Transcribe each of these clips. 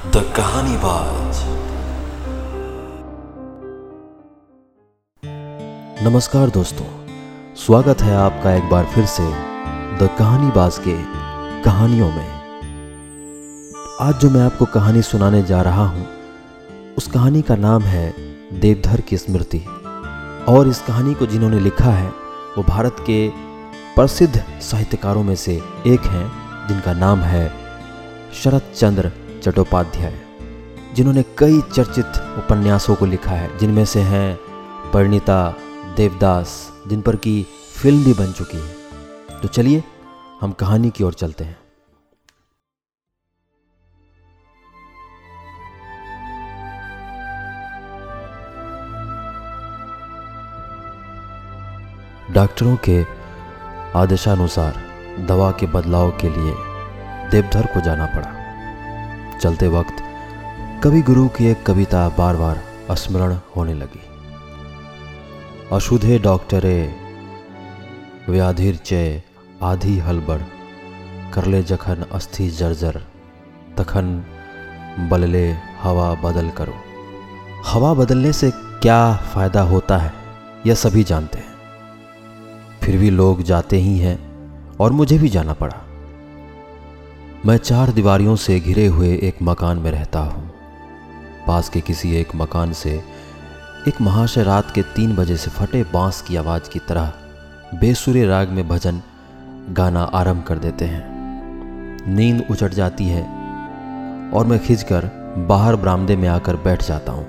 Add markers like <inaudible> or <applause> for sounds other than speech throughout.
The कहानी बाज नमस्कार दोस्तों, स्वागत है आपका एक बार फिर से द कहानी बाज के कहानियों में। आज जो मैं आपको कहानी सुनाने जा रहा हूँ, उस कहानी का नाम है देवधर की स्मृति। और इस कहानी को जिन्होंने लिखा है, वो भारत के प्रसिद्ध साहित्यकारों में से एक हैं, जिनका नाम है शरत चंद्र चट्टोपाध्याय, जिन्होंने कई चर्चित उपन्यासों को लिखा है, जिनमें से हैं परिणीता, देवदास, जिन पर की फ़िल्म भी बन चुकी है। तो चलिए, हम कहानी की ओर चलते हैं। डॉक्टरों के आदेशानुसार दवा के बदलाव के लिए देवधर को जाना पड़ा। चलते वक्त कवि गुरु की एक कविता बार बार स्मरण होने लगी। अशुधे डॉक्टरे व्याधिर चय आधी हलबड़, करले जखन अस्थि जर्जर, तखन बलले हवा बदल करो। हवा बदलने से क्या फ़ायदा होता है, यह सभी जानते हैं। फिर भी लोग जाते ही हैं और मुझे भी जाना पड़ा। मैं चार दीवारियों से घिरे हुए एक मकान में रहता हूँ। पास के किसी एक मकान से एक महाशय रात के तीन बजे से फटे बाँस की आवाज़ की तरह बेसुरे राग में भजन गाना आरंभ कर देते हैं। नींद उचट जाती है और मैं खिंचकर बाहर बरामदे में आकर बैठ जाता हूँ।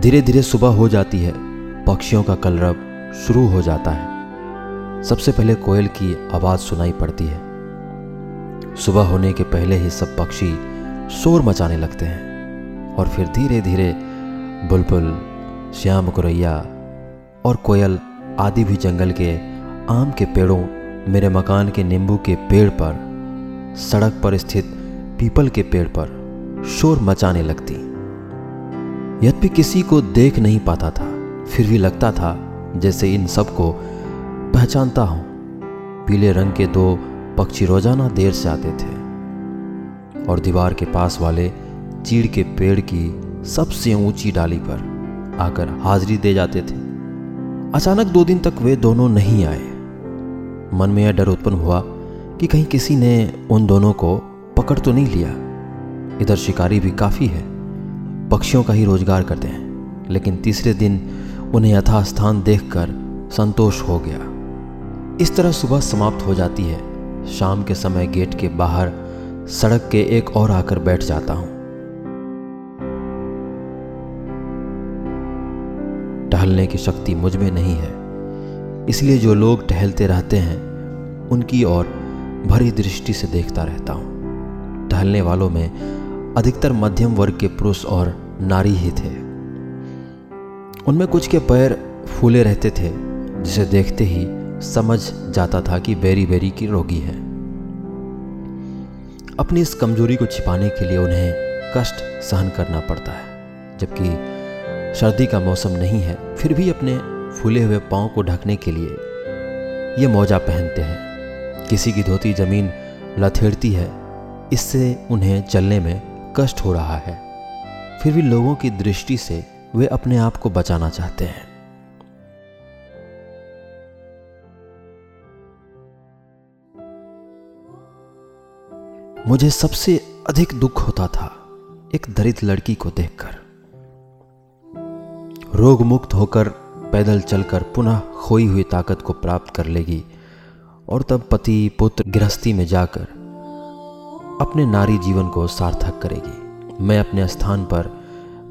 धीरे धीरे सुबह हो जाती है, पक्षियों का कलरब शुरू हो जाता है। सबसे पहले कोयल की आवाज़ सुनाई पड़ती है। सुबह होने के पहले ही सब पक्षी शोर मचाने लगते हैं और फिर धीरे धीरे बुलबुल, श्याम कुरैया और कोयल आदि भी जंगल के आम के पेड़ों, मेरे मकान के नींबू के पेड़ पर, सड़क पर स्थित पीपल के पेड़ पर शोर मचाने लगती। यद्यपि किसी को देख नहीं पाता था, फिर भी लगता था, जैसे इन सबको पहचानता हूँ। पीले रंग के दो पक्षी रोज़ाना देर से आते थे और दीवार के पास वाले चीड़ के पेड़ की सबसे ऊँची डाली पर आकर हाजिरी दे जाते थे। अचानक दो दिन तक वे दोनों नहीं आए। मन में यह डर उत्पन्न हुआ कि कहीं किसी ने उन दोनों को पकड़ तो नहीं लिया। इधर शिकारी भी काफ़ी है, पक्षियों का ही रोज़गार करते हैं, लेकिन तीसरे दिन उन्हें यथास्थान देखकर संतोष हो गया। इस तरह सुबह समाप्त हो जाती है। शाम के समय गेट के बाहर सड़क के एक और आकर बैठ जाता हूँ। टहलने की शक्ति मुझमें नहीं है। इसलिए जो लोग टहलते रहते हैं, उनकी ओर भरी दृष्टि से देखता रहता हूँ। टहलने वालों में अधिकतर मध्यम वर्ग के पुरुष और नारी ही थे। उनमें कुछ के पैर फूले रहते थे, जिसे देखते ही समझ जाता था कि बेरी बेरी की रोगी है। अपनी इस कमज़ोरी को छिपाने के लिए उन्हें कष्ट सहन करना पड़ता है, जबकि सर्दी का मौसम नहीं है, फिर भी अपने फूले हुए पाँव को ढकने के लिए ये मोजा पहनते हैं। किसी की धोती ज़मीन लथेड़ती है, इससे उन्हें चलने में कष्ट हो रहा है। फिर भी लोगों की दृष्टि से वे अपने आप को बचाना चाहते हैं। मुझे सबसे अधिक दुख होता था एक दरिद्र लड़की को देखकर। रोग मुक्त होकर पैदल चलकर पुनः खोई हुई ताकत को प्राप्त कर लेगी और तब पति पुत्र गृहस्थी में जाकर अपने नारी जीवन को सार्थक करेगी। मैं अपने स्थान पर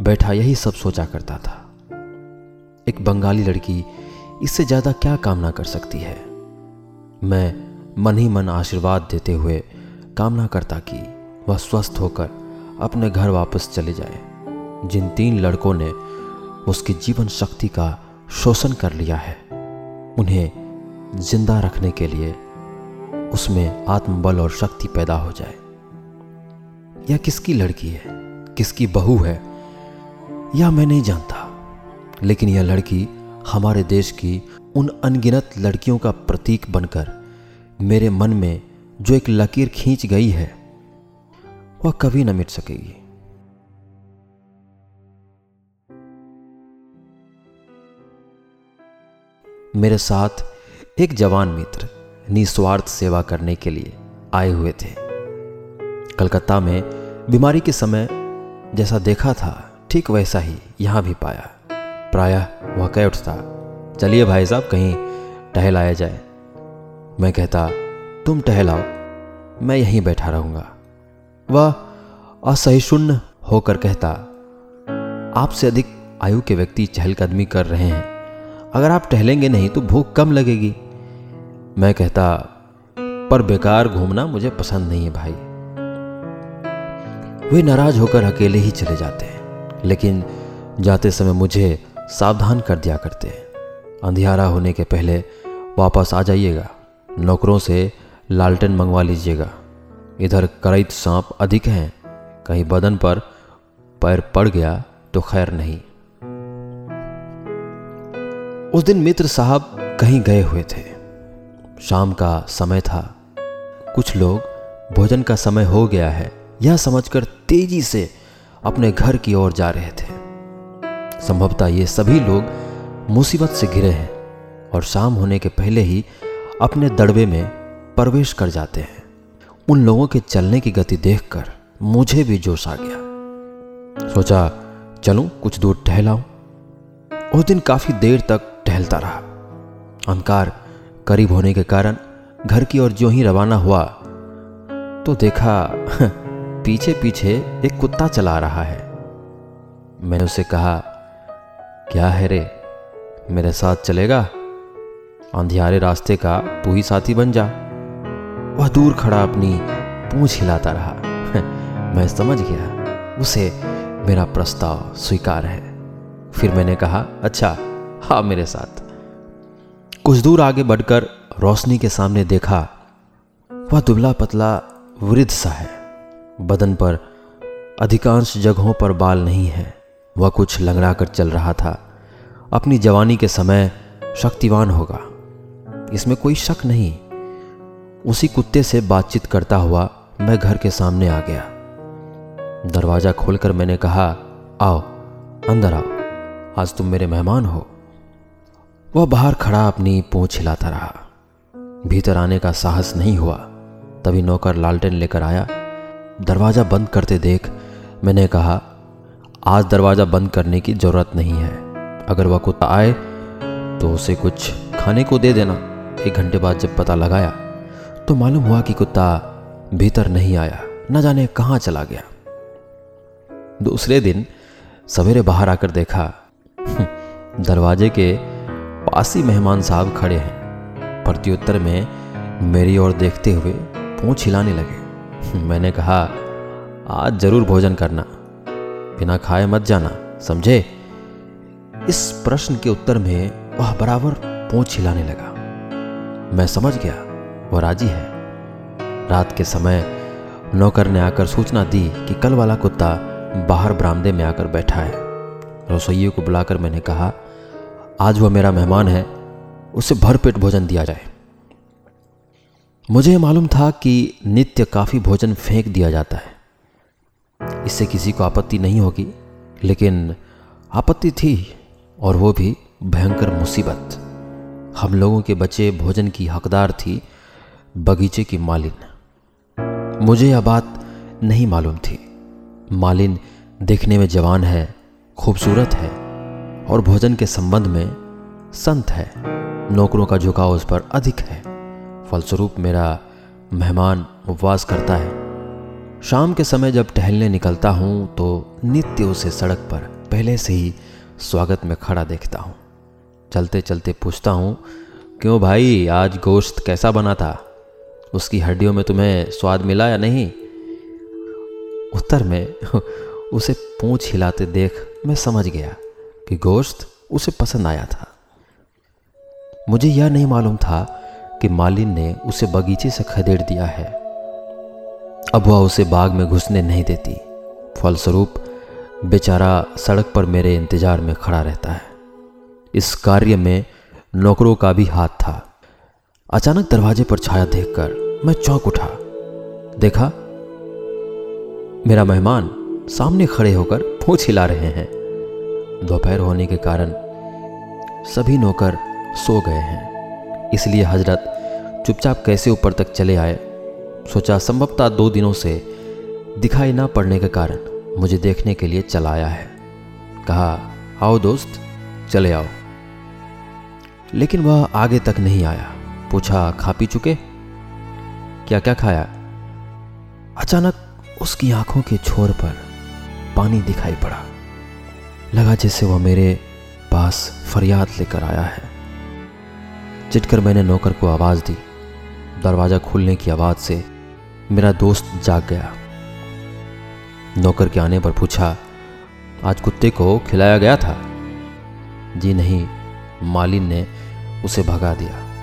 बैठा यही सब सोचा करता था। एक बंगाली लड़की इससे ज़्यादा क्या कामना कर सकती है? मैं मन ही मन आशीर्वाद देते हुए कामना करता कि वह स्वस्थ होकर अपने घर वापस चले जाए। जिन तीन लड़कों ने उसकी जीवन शक्ति का शोषण कर लिया है, उन्हें ज़िंदा रखने के लिए उसमें आत्मबल और शक्ति पैदा हो जाए। यह किसकी लड़की है? किसकी बहू है? यह मैं नहीं जानता। लेकिन यह लड़की हमारे देश की उन अनगिनत लड़कियों का प्रतीक बनकर मेरे मन में जो एक लकीर खींच गई है, वह कभी न मिट सकेगी। मेरे साथ एक जवान मित्र निस्वार्थ सेवा करने के लिए आए हुए थे। कलकत्ता में बीमारी के समय जैसा देखा था, ठीक वैसा ही यहाँ भी पाया। प्रायः वह कह उठता, चलिए भाई साहब, कहीं टहलाया जाए। मैं कहता तुम टहलाओ, मैं यहीं बैठा रहूँगा। वह असहिष्णु होकर कहता, आपसे अधिक आयु के व्यक्ति चहलकदमी कर रहे हैं। अगर आप टहलेंगे नहीं तो भूख कम लगेगी। मैं कहता, पर बेकार घूमना मुझे पसंद नहीं है भाई। वे नाराज़ होकर अकेले ही चले जाते हैं, लेकिन जाते समय मुझे सावधान कर दिया करते हैं। अंधियारा होने के पहले वापस आ जाइएगा। नौकरों से लालटेन मंगवा लीजिएगा। इधर करैत सांप अधिक हैं, कहीं बदन पर पैर पड़ गया तो खैर नहीं। उस दिन मित्र साहब कहीं गए हुए थे। शाम का समय था। कुछ लोग, भोजन का समय हो गया है। यह समझकर तेज़ी से अपने घर की ओर जा रहे थे। संभवतः ये सभी लोग मुसीबत से घिरे हैं और शाम होने के पहले ही अपने दड़बे में प्रवेश कर जाते हैं। उन लोगों के चलने की गति देखकर मुझे भी जोश आ गया। सोचा, चलूँ, कुछ दूर टहलाऊं। उस दिन काफ़ी देर तक टहलता रहा। अंधकार करीब होने के कारण घर की ओर जो ही रवाना हुआ तो देखा <laughs> पीछे पीछे एक कुत्ता चला रहा है। मैंने उसे कहा, क्या है रे? मेरे साथ चलेगा? अंधियारे रास्ते का तू ही साथी बन जा। वह दूर खड़ा अपनी पूंछ हिलाता रहा। <laughs> मैं समझ गया, उसे मेरा प्रस्ताव स्वीकार है। फिर मैंने कहा अच्छा हाँ मेरे साथ। कुछ दूर आगे बढ़कर रोशनी के सामने देखा, वह दुबला पतला वृद्ध सा है। बदन पर अधिकांश जगहों पर बाल नहीं है, वह कुछ लंगड़ा कर चल रहा था। अपनी जवानी के समय शक्तिवान होगा, इसमें कोई शक नहीं। उसी कुत्ते से बातचीत करता हुआ मैं घर के सामने आ गया। दरवाज़ा खोलकर मैंने कहा, आओ, अंदर आओ। आज तुम मेरे मेहमान हो। वह बाहर खड़ा अपनी पूंछ हिलाता रहा। भीतर आने का साहस नहीं हुआ। तभी नौकर लालटेन लेकर आया। दरवाज़ा बंद करते देख मैंने कहा, आज दरवाज़ा बंद करने की ज़रूरत नहीं है। अगर वह कुत्ता आए तो उसे कुछ खाने को दे देना। एक घंटे बाद जब पता लगाया तो मालूम हुआ कि कुत्ता भीतर नहीं आया, न जाने कहाँ चला गया। दूसरे दिन सवेरे बाहर आकर देखा दरवाजे के पास ही मेहमान साहब खड़े हैं। प्रत्युत्तर में मेरी ओर देखते हुए पूछ हिलाने लगे। मैंने कहा, आज ज़रूर भोजन करना। बिना खाए मत जाना, समझे? इस प्रश्न के उत्तर में वह बराबर पूछ हिलाने लगा। मैं समझ गया वह राज़ी है। रात के समय नौकर ने आकर सूचना दी कि कल वाला कुत्ता बाहर बरामदे में आकर बैठा है। रसोइये को बुलाकर मैंने कहा, आज वह मेरा मेहमान है, उसे भरपेट भोजन दिया जाए। मुझे मालूम था कि नित्य काफ़ी भोजन फेंक दिया जाता है। इससे किसी को आपत्ति नहीं होगी, लेकिन आपत्ति थी और वो भी भयंकर मुसीबत। हम लोगों के बचे भोजन की हकदार थी बगीचे की मालिन। मुझे यह बात नहीं मालूम थी। मालिन देखने में जवान है, खूबसूरत है और भोजन के संबंध में संत है। नौकरों का झुकाव उस पर अधिक है। फलस्वरूप मेरा मेहमान उपवास करता है। शाम के समय जब टहलने निकलता हूँ तो नित्य उसे सड़क पर पहले से ही स्वागत में खड़ा देखता हूँ। चलते चलते पूछता हूँ, क्यों भाई, आज गोश्त कैसा बना था? उसकी हड्डियों में तुम्हें स्वाद मिला या नहीं? उत्तर में, उसे पूछ हिलाते देख मैं समझ गया कि गोश्त उसे पसंद आया था। मुझे यह नहीं मालूम था कि मालिन ने उसे बगीचे से खदेड़ दिया है। अब वह उसे बाग में घुसने नहीं देती। फलस्वरूप, बेचारा सड़क पर मेरे इंतज़ार में खड़ा रहता है। इस कार्य में नौकरों का भी हाथ था। अचानक दरवाजे पर छाया देखकर मैं चौंक उठा। देखा, मेरा मेहमान सामने खड़े होकर पूछ हिला रहे हैं। दोपहर होने के कारण सभी नौकर सो गए हैं। इसलिए हज़रत चुपचाप कैसे ऊपर तक चले आए, सोचा संभवतः दो दिनों से दिखाई ना पड़ने के कारण मुझे देखने के लिए चला आया है। कहा, आओ दोस्त, चले आओ। लेकिन वह आगे तक नहीं आया। पूछा, खा पी चुके? क्या क्या खाया? अचानक उसकी आँखों के छोर पर पानी दिखाई पड़ा। लगा जैसे वह मेरे पास फरियाद लेकर आया है। चिटकर मैंने नौकर को आवाज़ दी। दरवाज़ा खुलने की आवाज़ से मेरा दोस्त जाग गया। नौकर के आने पर पूछा, आज कुत्ते को खिलाया गया था? जी नहीं, मालिन ने उसे भगा दिया।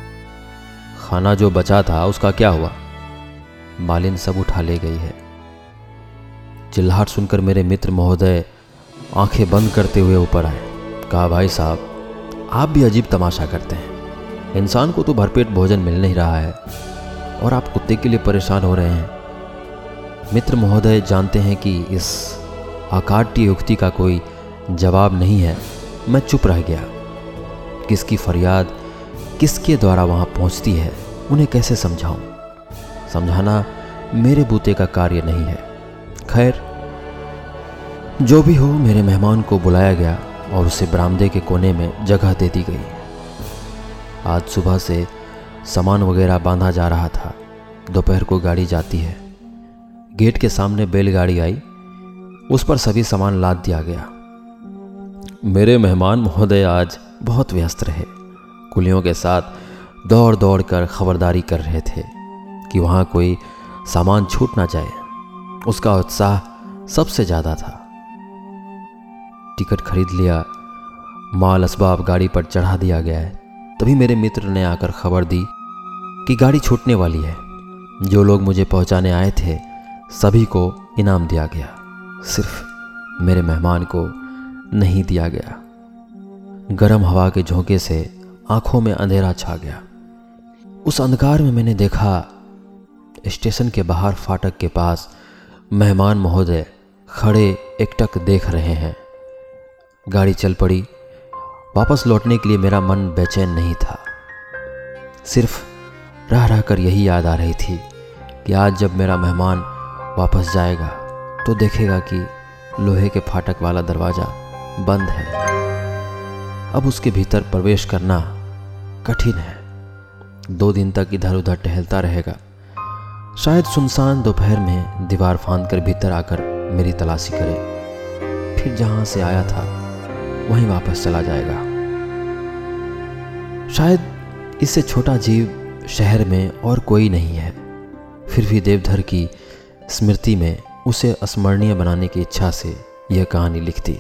खाना जो बचा था उसका क्या हुआ? मालिन सब उठा ले गई है। चिल्लाहट सुनकर मेरे मित्र महोदय आँखें बंद करते हुए ऊपर आए। कहा, भाई साहब, आप भी अजीब तमाशा करते हैं। इंसान को तो भरपेट भोजन मिल नहीं रहा है और आप कुत्ते के लिए परेशान हो रहे हैं। मित्र महोदय जानते हैं कि इस आकाट्य युक्ति का कोई जवाब नहीं है। मैं चुप रह गया। किसकी फरियाद, किसके द्वारा वहाँ पहुँचती है, उन्हें कैसे समझाऊं? समझाना मेरे बूते का कार्य नहीं है। खैर, जो भी हो, मेरे मेहमान को बुलाया गया और उसे बरामदे के कोने में जगह दे दी गई। आज सुबह से सामान वगैरह बांधा जा रहा था। दोपहर को गाड़ी जाती है। गेट के सामने बैलगाड़ी आई। उस पर सभी सामान लाद दिया गया। मेरे मेहमान महोदय आज बहुत व्यस्त रहे। कुलियों के साथ दौड़ दौड़ कर खबरदारी कर रहे थे। कि वहाँ कोई सामान छूट ना जाए। उसका उत्साह सबसे ज़्यादा था। टिकट खरीद लिया, माल असबाब गाड़ी पर चढ़ा दिया गया है। तभी मेरे मित्र ने आकर खबर दी कि गाड़ी छूटने वाली है। जो लोग मुझे पहुँचाने आए थे, सभी को इनाम दिया गया। सिर्फ़ मेरे मेहमान को नहीं दिया गया। गर्म हवा के झोंके से आँखों में अंधेरा छा गया। उस अंधकार में मैंने देखा स्टेशन के बाहर फाटक के पास मेहमान महोदय खड़े एकटक देख रहे हैं। गाड़ी चल पड़ी। वापस लौटने के लिए मेरा मन बेचैन नहीं था। सिर्फ़ रह रह कर यही याद आ रही थी कि आज जब मेरा मेहमान वापस जाएगा तो देखेगा कि लोहे के फाटक वाला दरवाज़ा बंद है। अब उसके भीतर प्रवेश करना कठिन है। दो दिन तक इधर उधर टहलता रहेगा। शायद सुनसान दोपहर में दीवार फांद कर भीतर आकर मेरी तलाशी करे। फिर जहाँ से आया था, वहीं वापस चला जाएगा। शायद इससे छोटा जीव शहर में और कोई नहीं है। फिर भी देवधर की स्मृति में उसे स्मरणीय बनाने की इच्छा से यह कहानी लिखती।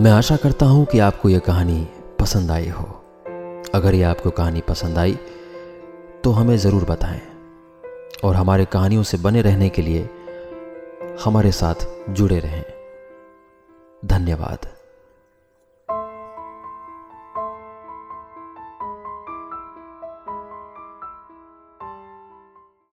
मैं आशा करता हूँ कि आपको यह कहानी पसंद आई हो। अगर ये आपको कहानी पसंद आई तो हमें ज़रूर बताएँ। और हमारे कहानियों से बने रहने के लिए हमारे साथ जुड़े रहें। धन्यवाद।